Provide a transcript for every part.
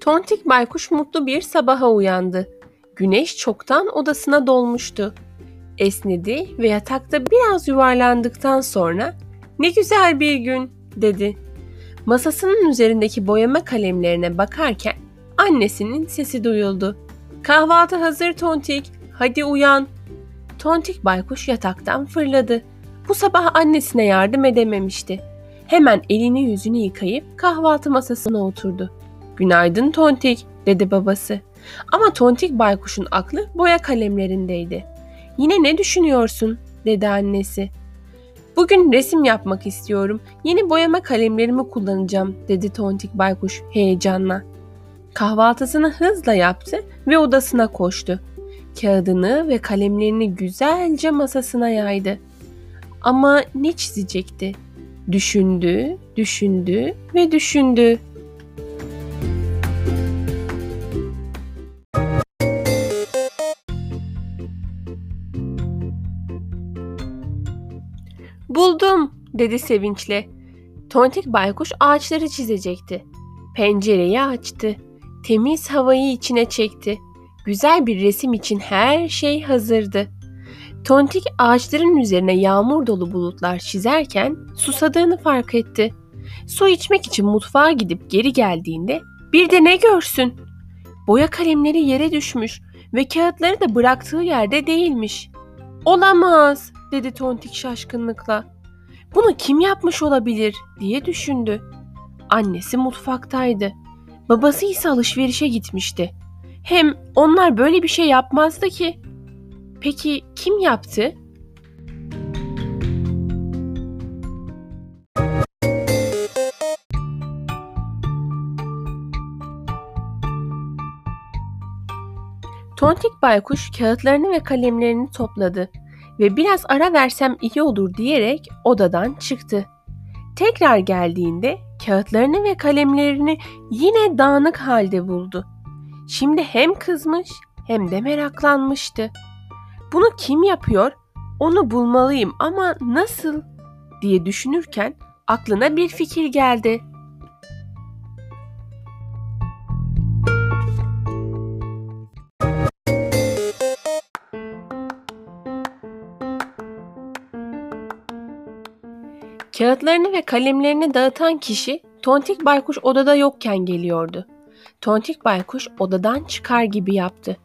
Tontik baykuş mutlu bir sabaha uyandı. Güneş çoktan odasına dolmuştu. Esnedi ve yatakta biraz yuvarlandıktan sonra "Ne güzel bir gün." dedi. Masasının üzerindeki boyama kalemlerine bakarken annesinin sesi duyuldu. "Kahvaltı hazır Tontik. Hadi uyan." Tontik baykuş yataktan fırladı. Bu sabah annesine yardım edememişti. Hemen elini yüzünü yıkayıp kahvaltı masasına oturdu. Günaydın Tontik dedi babası. Ama Tontik baykuşun aklı boya kalemlerindeydi. Yine ne düşünüyorsun dedi annesi. Bugün resim yapmak istiyorum. Yeni boyama kalemlerimi kullanacağım dedi Tontik baykuş heyecanla. Kahvaltısını hızla yaptı ve odasına koştu. Kağıdını ve kalemlerini güzelce masasına yaydı. Ama ne çizecekti? Düşündü, düşündü ve düşündü. Buldum dedi sevinçle. Tontik baykuş ağaçları çizecekti. Pencereyi açtı. Temiz havayı içine çekti. Güzel bir resim için her şey hazırdı. Tontik ağaçların üzerine yağmur dolu bulutlar çizerken susadığını fark etti. Su içmek için mutfağa gidip geri geldiğinde bir de ne görsün? Boya kalemleri yere düşmüş ve kağıtları da bıraktığı yerde değilmiş. Olamaz dedi Tontik şaşkınlıkla. Bunu kim yapmış olabilir diye düşündü. Annesi mutfaktaydı. Babası ise alışverişe gitmişti. Hem onlar böyle bir şey yapmazdı ki. Peki kim yaptı? Tontik baykuş kağıtlarını ve kalemlerini topladı ve biraz ara versem iyi olur diyerek odadan çıktı. Tekrar geldiğinde kağıtlarını ve kalemlerini yine dağınık halde buldu. Şimdi hem kızmış hem de meraklanmıştı. Bunu kim yapıyor? Onu bulmalıyım ama nasıl? diye düşünürken aklına bir fikir geldi. Kağıtlarını ve kalemlerini dağıtan kişi Tontik Baykuş odada yokken geliyordu. Tontik Baykuş odadan çıkar gibi yaptı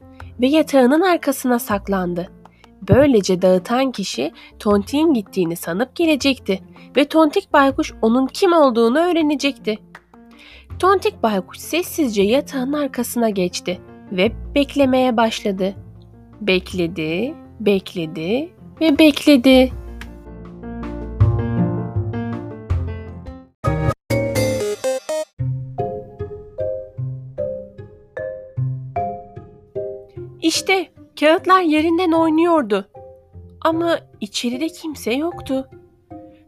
ve yatağının arkasına saklandı. Böylece dağıtan kişi Tontik'in gittiğini sanıp gelecekti ve Tontik Baykuş onun kim olduğunu öğrenecekti. Tontik Baykuş sessizce yatağın arkasına geçti ve beklemeye başladı. Bekledi, bekledi ve bekledi. İşte kağıtlar yerinden oynuyordu. Ama içeride kimse yoktu.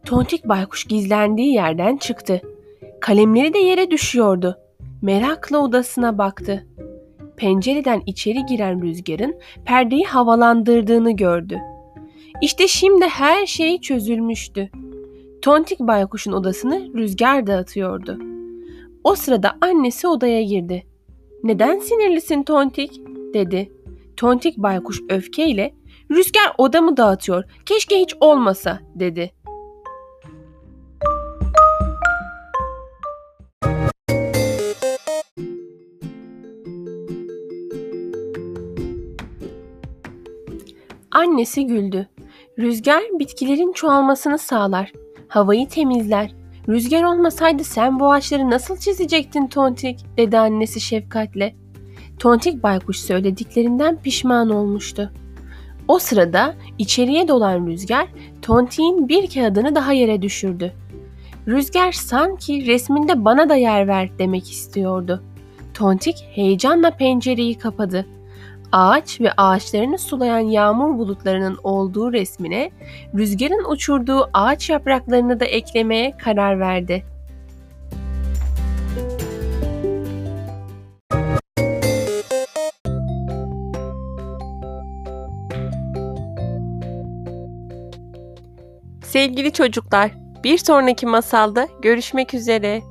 Tontik baykuş gizlendiği yerden çıktı. Kalemleri de yere düşüyordu. Merakla odasına baktı. Pencereden içeri giren rüzgarın perdeyi havalandırdığını gördü. İşte şimdi her şey çözülmüştü. Tontik baykuşun odasını rüzgar dağıtıyordu. O sırada annesi odaya girdi. "Neden sinirlisin Tontik?" dedi. Tontik baykuş öfkeyle "Rüzgar odamı dağıtıyor. Keşke hiç olmasa." dedi. Annesi güldü. Rüzgar bitkilerin çoğalmasını sağlar. Havayı temizler. Rüzgar olmasaydı sen bu ağaçları nasıl çizecektin Tontik? dedi annesi şefkatle. Tontik baykuş söylediklerinden pişman olmuştu. O sırada içeriye dolan rüzgar Tontik'in bir kağıdını daha yere düşürdü. Rüzgar sanki resminde bana da yer ver demek istiyordu. Tontik heyecanla pencereyi kapadı. Ağaç ve ağaçlarını sulayan yağmur bulutlarının olduğu resmine rüzgarın uçurduğu ağaç yapraklarını da eklemeye karar verdi. Sevgili çocuklar, bir sonraki masalda görüşmek üzere.